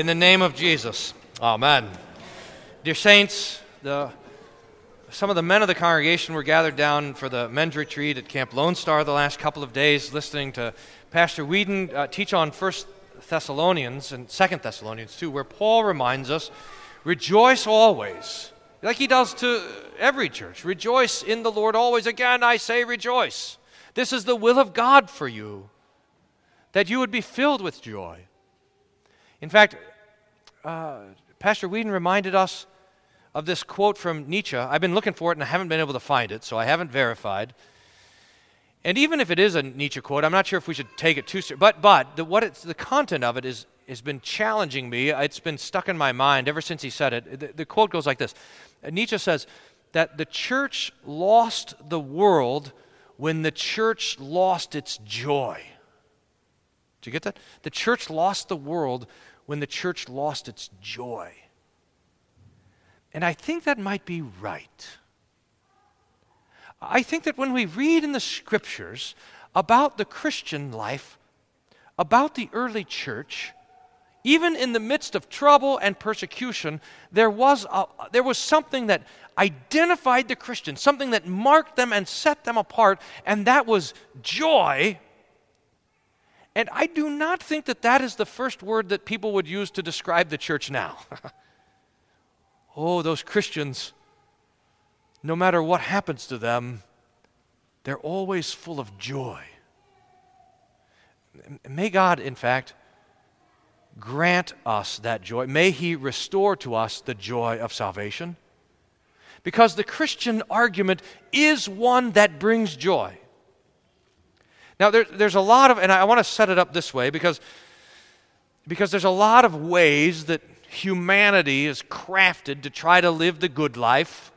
In the name of Jesus. Amen. Dear saints, the, some of the men of the congregation were gathered down for the men's retreat at Camp Lone Star the last couple of days, listening to Pastor Whedon uh, teach on First Thessalonians and Second Thessalonians too, where Paul reminds us, rejoice always, like he does to every church. Rejoice in the Lord always. Again, I say rejoice. This is the will of God for you, that you would be filled with joy. In fact, uh, Pastor Whedon reminded us of this quote from Nietzsche. I've been looking for it and I haven't been able to find it, so I haven't verified. And even if it is a Nietzsche quote, I'm not sure if we should take it too seriously. But, but the, what the content of it is, has been challenging me. It's been stuck in my mind ever since he said it. The, the quote goes like this Nietzsche says that the church lost the world when the church lost its joy. Did you get that? The church lost the world when the church lost its joy. And I think that might be right. I think that when we read in the scriptures about the Christian life, about the early church, even in the midst of trouble and persecution, there was, a, there was something that identified the Christian, something that marked them and set them apart, and that was joy. And I do not think that that is the first word that people would use to describe the church now. oh, those Christians, no matter what happens to them, they're always full of joy. May God, in fact, grant us that joy. May He restore to us the joy of salvation. Because the Christian argument is one that brings joy. Now, there, there's a lot of, and I want to set it up this way because, because there's a lot of ways that humanity is crafted to try to live the good life,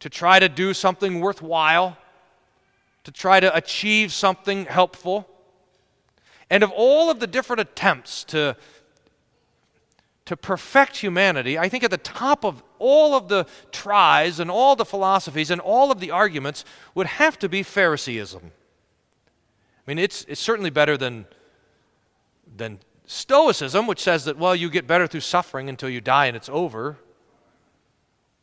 to try to do something worthwhile, to try to achieve something helpful. And of all of the different attempts to, to perfect humanity, I think at the top of all of the tries and all the philosophies and all of the arguments would have to be Phariseeism. I mean, it's, it's certainly better than, than Stoicism, which says that, well, you get better through suffering until you die and it's over.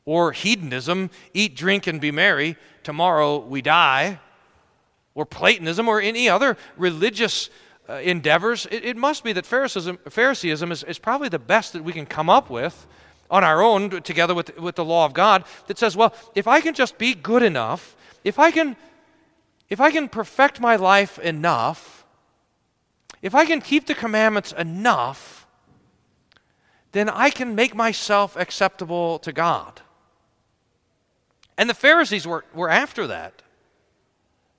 Or hedonism, eat, drink, and be merry, tomorrow we die. Or Platonism, or any other religious uh, endeavors, it, it, must be that Phariseeism, Phariseeism is, is probably the best that we can come up with on our own, together with, with the law of God, that says, well, if I can just be good enough, if I can, if I can perfect my life enough, if I can keep the commandments enough, then I can make myself acceptable to God. And the Pharisees were, were after that.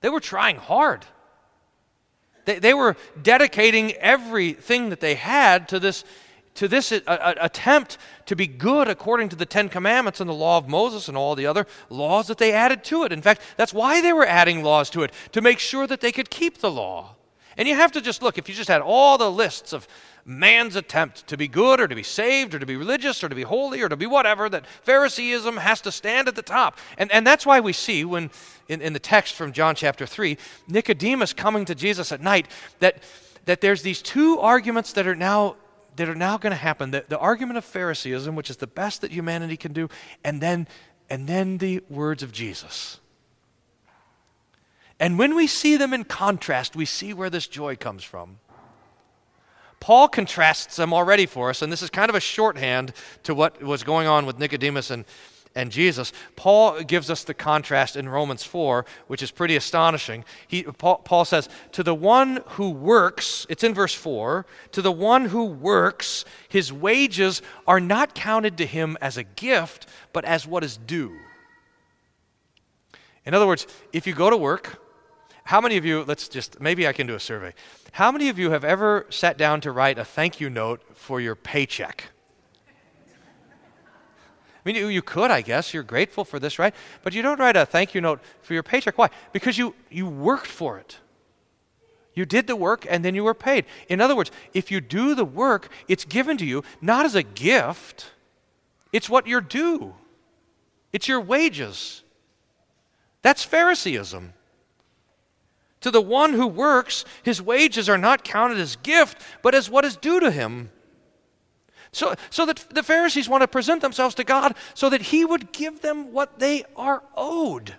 They were trying hard. They, they were dedicating everything that they had to this, to this a, a, attempt to be good according to the Ten Commandments and the law of Moses and all the other laws that they added to it. In fact, that's why they were adding laws to it, to make sure that they could keep the law. And you have to just look, if you just had all the lists of man's attempt to be good or to be saved or to be religious or to be holy or to be whatever, that Phariseeism has to stand at the top. And, and that's why we see when, in, in the text from John chapter 3, Nicodemus coming to Jesus at night, that, that there's these two arguments that are now that are now going to happen the, the argument of phariseeism which is the best that humanity can do and then and then the words of jesus and when we see them in contrast, we see where this joy comes from. Paul contrasts them already for us, and this is kind of a shorthand to what was going on with Nicodemus and, and Jesus. Paul gives us the contrast in Romans 4, which is pretty astonishing. He, Paul, Paul says, To the one who works, it's in verse 4, to the one who works, his wages are not counted to him as a gift, but as what is due. In other words, if you go to work, how many of you, let's just, maybe I can do a survey. How many of you have ever sat down to write a thank you note for your paycheck? I mean, you, you could, I guess. You're grateful for this, right? But you don't write a thank you note for your paycheck. Why? Because you, you worked for it. You did the work and then you were paid. In other words, if you do the work, it's given to you not as a gift, it's what you're due, it's your wages. That's Phariseeism. To the one who works, his wages are not counted as gift, but as what is due to him. So, so that the Pharisees want to present themselves to God so that He would give them what they are owed.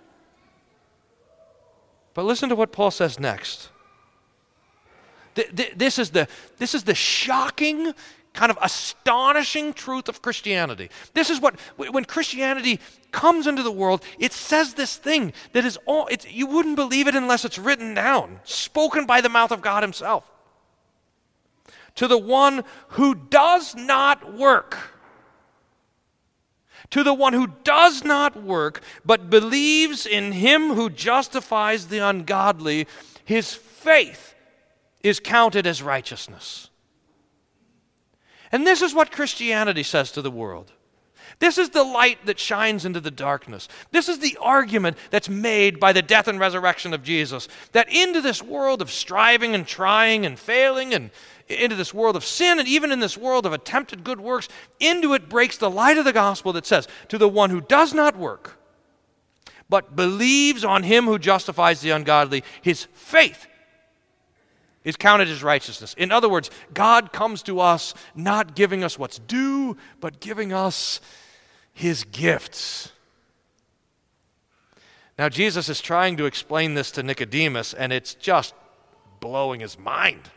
But listen to what Paul says next. This is the, this is the shocking, kind of astonishing truth of Christianity. This is what, when Christianity comes into the world, it says this thing that is all, you wouldn't believe it unless it's written down, spoken by the mouth of God Himself to the one who does not work. To the one who does not work, but believes in him who justifies the ungodly, his faith is counted as righteousness. And this is what Christianity says to the world. This is the light that shines into the darkness. This is the argument that's made by the death and resurrection of Jesus. That into this world of striving and trying and failing and into this world of sin and even in this world of attempted good works, into it breaks the light of the gospel that says, To the one who does not work, but believes on him who justifies the ungodly, his faith is counted as righteousness. In other words, God comes to us not giving us what's due, but giving us his gifts. Now, Jesus is trying to explain this to Nicodemus, and it's just blowing his mind.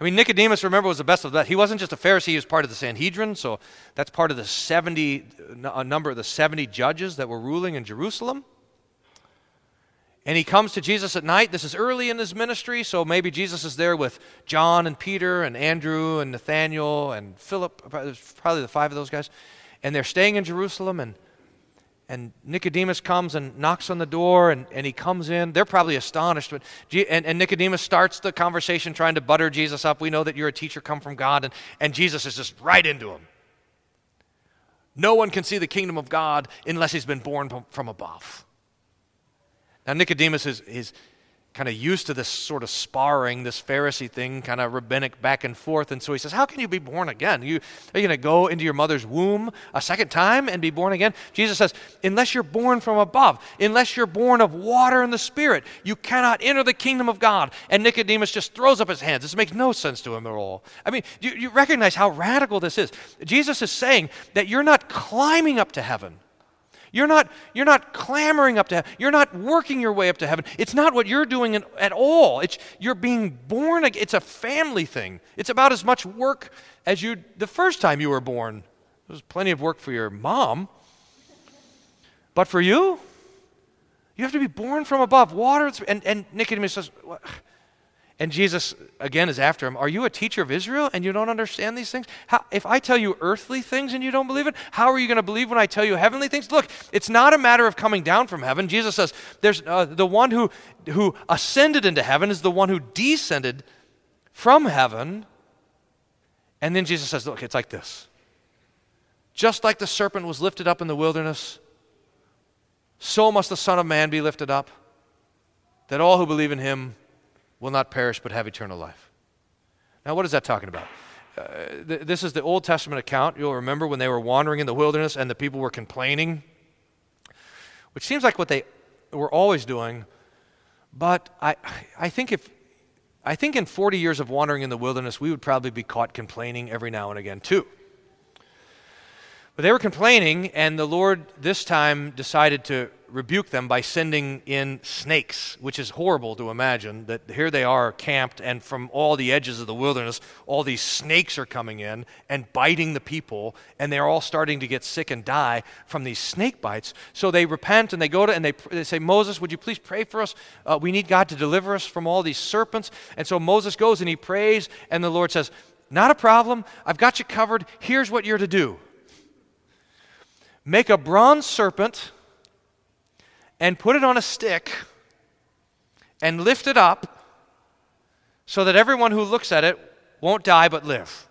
I mean, Nicodemus, remember, was the best of that. He wasn't just a Pharisee, he was part of the Sanhedrin, so that's part of the 70, a number of the 70 judges that were ruling in Jerusalem. And he comes to Jesus at night. This is early in his ministry, so maybe Jesus is there with John and Peter and Andrew and Nathaniel and Philip, probably the five of those guys. And they're staying in Jerusalem, and and Nicodemus comes and knocks on the door and, and he comes in. They're probably astonished. But, and, and Nicodemus starts the conversation trying to butter Jesus up. We know that you're a teacher come from God. And, and Jesus is just right into him. No one can see the kingdom of God unless he's been born from above. Now, Nicodemus is, is kind of used to this sort of sparring, this Pharisee thing, kind of rabbinic back and forth. And so he says, How can you be born again? You, are you going to go into your mother's womb a second time and be born again? Jesus says, Unless you're born from above, unless you're born of water and the Spirit, you cannot enter the kingdom of God. And Nicodemus just throws up his hands. This makes no sense to him at all. I mean, you, you recognize how radical this is. Jesus is saying that you're not climbing up to heaven. You're not, you're not clamoring up to heaven. You're not working your way up to heaven. It's not what you're doing in, at all. It's, you're being born again. It's a family thing. It's about as much work as you the first time you were born. There's plenty of work for your mom. But for you, you have to be born from above. Water, and, and Nicodemus says, and Jesus, again, is after him. Are you a teacher of Israel and you don't understand these things? How, if I tell you earthly things and you don't believe it, how are you going to believe when I tell you heavenly things? Look, it's not a matter of coming down from heaven. Jesus says, there's, uh, the one who, who ascended into heaven is the one who descended from heaven. And then Jesus says, Look, it's like this. Just like the serpent was lifted up in the wilderness, so must the Son of Man be lifted up, that all who believe in him will not perish but have eternal life. Now, what is that talking about? Uh, th- this is the Old Testament account. You'll remember when they were wandering in the wilderness and the people were complaining, which seems like what they were always doing. But I, I, think if, I think in 40 years of wandering in the wilderness, we would probably be caught complaining every now and again, too. But they were complaining, and the Lord this time decided to rebuke them by sending in snakes, which is horrible to imagine that here they are camped, and from all the edges of the wilderness, all these snakes are coming in and biting the people, and they're all starting to get sick and die from these snake bites. So they repent and they go to and they, they say, Moses, would you please pray for us? Uh, we need God to deliver us from all these serpents. And so Moses goes and he prays, and the Lord says, Not a problem. I've got you covered. Here's what you're to do. Make a bronze serpent and put it on a stick and lift it up so that everyone who looks at it won't die but live.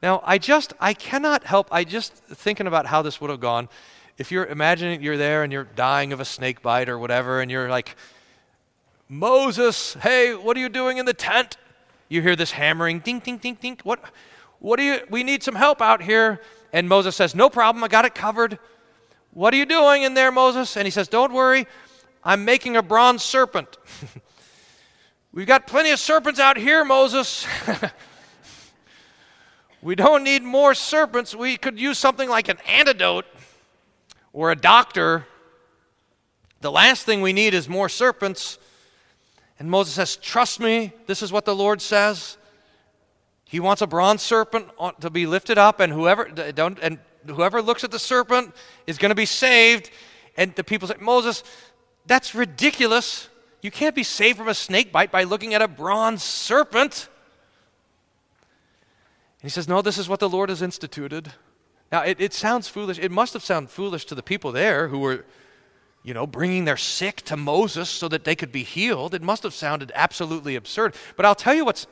Now, I just, I cannot help, I just thinking about how this would have gone. If you're imagining you're there and you're dying of a snake bite or whatever, and you're like, Moses, hey, what are you doing in the tent? You hear this hammering, ding, ding, ding, ding. What, what do you, we need some help out here. And Moses says, No problem, I got it covered. What are you doing in there, Moses? And he says, Don't worry, I'm making a bronze serpent. We've got plenty of serpents out here, Moses. We don't need more serpents. We could use something like an antidote or a doctor. The last thing we need is more serpents. And Moses says, Trust me, this is what the Lord says. He wants a bronze serpent to be lifted up, and whoever, don't, and whoever looks at the serpent is going to be saved. And the people say, Moses, that's ridiculous. You can't be saved from a snake bite by looking at a bronze serpent. And he says, No, this is what the Lord has instituted. Now, it, it sounds foolish. It must have sounded foolish to the people there who were, you know, bringing their sick to Moses so that they could be healed. It must have sounded absolutely absurd. But I'll tell you what's,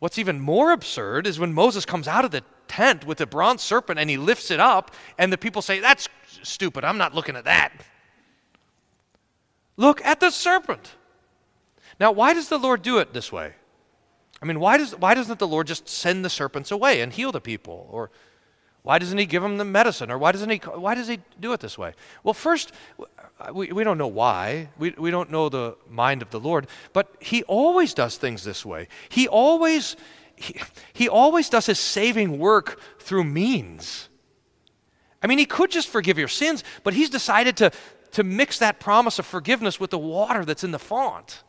what's even more absurd is when Moses comes out of the tent with the bronze serpent and he lifts it up, and the people say, That's stupid. I'm not looking at that. Look at the serpent. Now, why does the Lord do it this way? I mean, why, does, why doesn't the Lord just send the serpents away and heal the people? Or why doesn't he give them the medicine? Or why doesn't he, why does he do it this way? Well, first, we, we don't know why. We, we don't know the mind of the Lord. But he always does things this way. He always, he, always does his saving work through means. I mean, he could just forgive your sins, but he's decided to, to mix that promise of forgiveness with the water that's in the font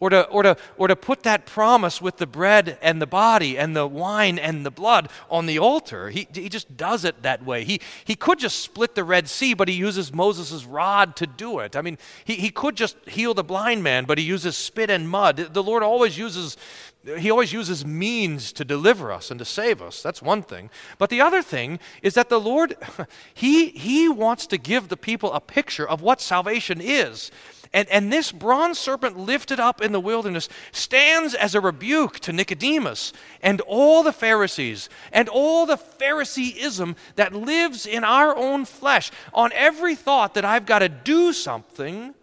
or to, or, to, or to put that promise with the bread and the body and the wine and the blood on the altar. He, he just does it that way. He, he could just split the Red Sea, but he uses Moses' rod to do it. I mean, he, he could just heal the blind man, but he uses spit and mud. The Lord always uses, he always uses means to deliver us and to save us. That's one thing. But the other thing is that the Lord, he, he wants to give the people a picture of what salvation is. And, and this bronze serpent lifted up in the wilderness stands as a rebuke to Nicodemus and all the Pharisees and all the Phariseeism that lives in our own flesh on every thought that I've got to do something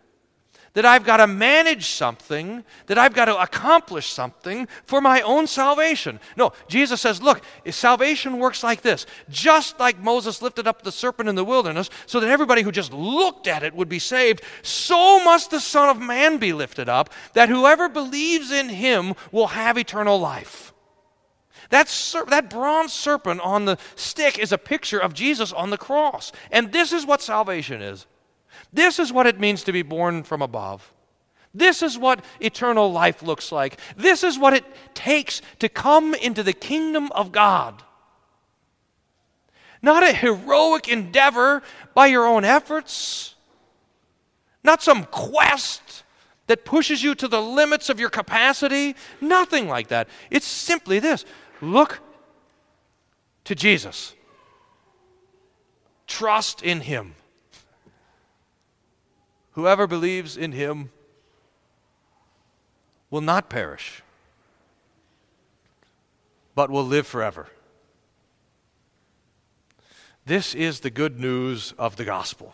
that I've got to manage something, that I've got to accomplish something for my own salvation. No, Jesus says, look, salvation works like this. Just like Moses lifted up the serpent in the wilderness so that everybody who just looked at it would be saved, so must the Son of Man be lifted up, that whoever believes in him will have eternal life. That, ser- that bronze serpent on the stick is a picture of Jesus on the cross. And this is what salvation is. This is what it means to be born from above. This is what eternal life looks like. This is what it takes to come into the kingdom of God. Not a heroic endeavor by your own efforts, not some quest that pushes you to the limits of your capacity. Nothing like that. It's simply this look to Jesus, trust in Him. Whoever believes in him will not perish, but will live forever. This is the good news of the gospel.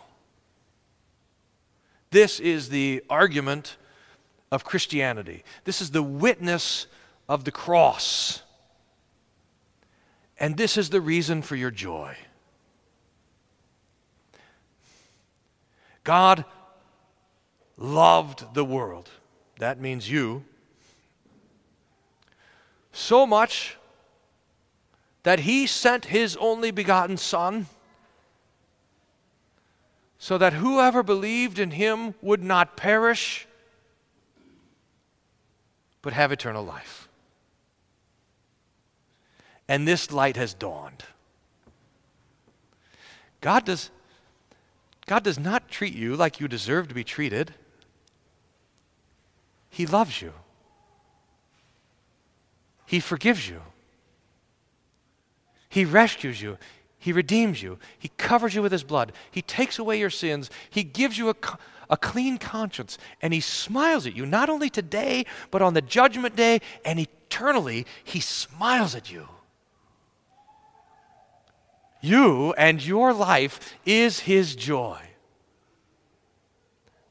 This is the argument of Christianity. This is the witness of the cross. And this is the reason for your joy. God loved the world. That means you. So much that he sent his only begotten Son so that whoever believed in him would not perish but have eternal life. And this light has dawned. God does, God does not treat you like you deserve to be treated. He loves you. He forgives you. He rescues you. He redeems you. He covers you with His blood. He takes away your sins. He gives you a, a clean conscience. And He smiles at you, not only today, but on the judgment day and eternally. He smiles at you. You and your life is His joy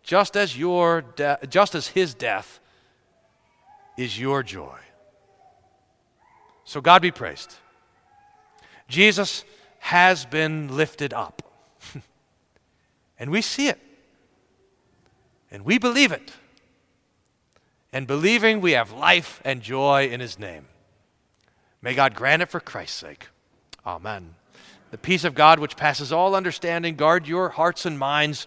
just as, your de- just as his death is your joy. So God be praised. Jesus has been lifted up. and we see it. And we believe it. And believing, we have life and joy in his name. May God grant it for Christ's sake. Amen. The peace of God, which passes all understanding, guard your hearts and minds